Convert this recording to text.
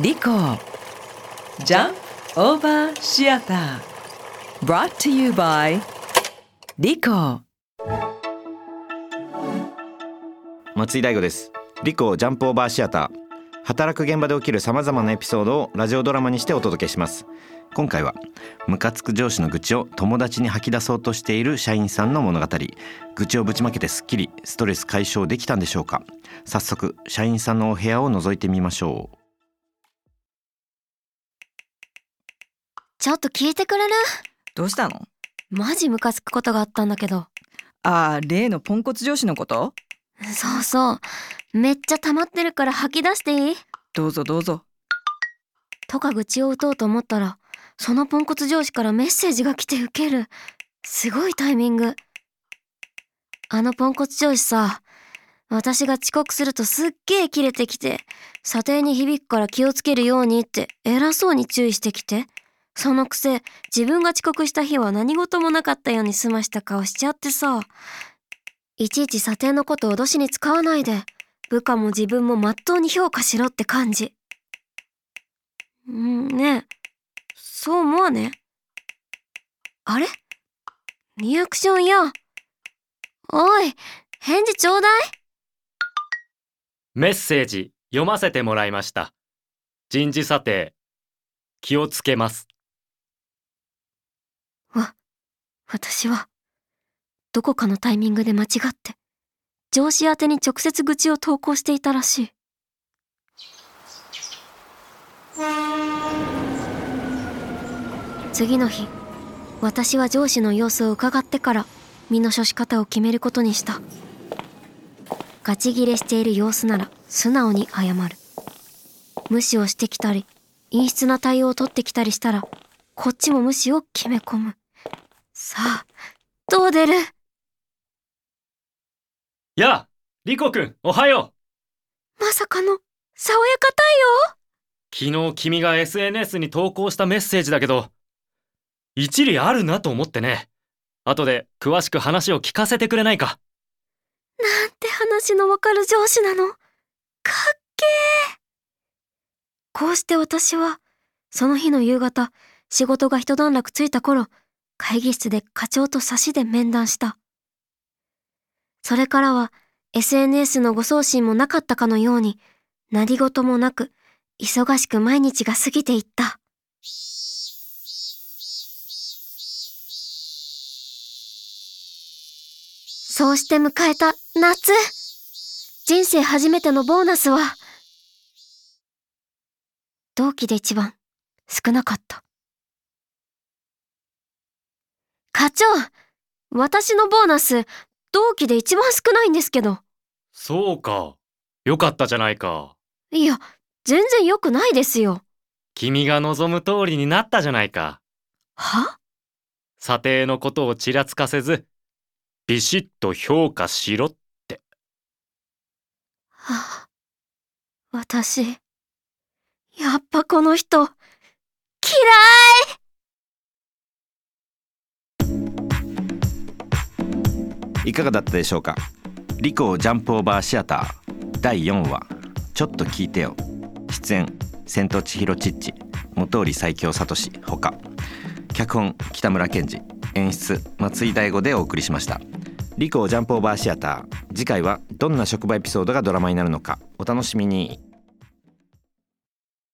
リコジャンオーバーシアター brought to you by リコ松井大吾です。リコジャンプオーバーシアター働く現場で起きるさまざまなエピソードをラジオドラマにしてお届けします。今回はムカつく上司の愚痴を友達に吐き出そうとしている社員さんの物語。愚痴をぶちまけてすっきりストレス解消できたんでしょうか。早速社員さんのお部屋を覗いてみましょう。ちょっと聞いてくれる？どうしたの？マジムカつくことがあったんだけど。あー例のポンコツ上司のこと？そうそう。めっちゃ溜まってるから吐き出していい？どうぞどうぞとか愚痴を打とうと思ったら、そのポンコツ上司からメッセージが来てウケる。すごいタイミング。あのポンコツ上司さ、私が遅刻するとすっげーキレてきて、査定に響くから気をつけるようにって偉そうに注意してきて、そのくせ自分が遅刻した日は何事もなかったように済ました顔しちゃってさ、いちいち査定のこと脅しに使わないで、部下も自分もまっとうに評価しろって感じ。んねえ、そう思わねあれ？リアクションや。おい、返事ちょうだい。メッセージ読ませてもらいました。人事査定。気をつけます。わ、私は、どこかのタイミングで間違って、上司宛に直接愚痴を投稿していたらしい。次の日、私は上司の様子を伺ってから、身の処し方を決めることにした。ガチギレしている様子なら素直に謝る。無視をしてきたり、陰湿な対応を取ってきたりしたら、こっちも無視を決め込む。さあ、どう出る？やあ、リコくん、おはよう。まさかの、爽やか昨日君が SNS に投稿したメッセージだけど、一理あるなと思ってね。後で詳しく話を聞かせてくれないか。太陽なんて話のわかる上司なの？かっけーこうして私は、その日の夕方、仕事が一段落ついた頃、会議室で課長と差しで面談した。それからは、SNS のご送信もなかったかのように、何事もなく、忙しく毎日が過ぎていった。そうして迎えた夏人生初めてのボーナスは、同期で一番少なかった。課長私のボーナス、同期で一番少ないんですけど。そうか。よかったじゃないか。いや、全然良くないですよ。君が望む通りになったじゃないか。は？査定のことをちらつかせず、ビシッと評価しろって。はあ、私、やっぱこの人、嫌いいかがだったでしょうか？リコジャンプオーバーシアター第4話ちょっと聞いてよ。出演千と千尋チッチ。本織最強聡ほか。脚本北村健二。演出松井大吾でお送りしました。リコジャンプオーバーシアター。次回はどんな職場エピソードがドラマになるのか。お楽しみに。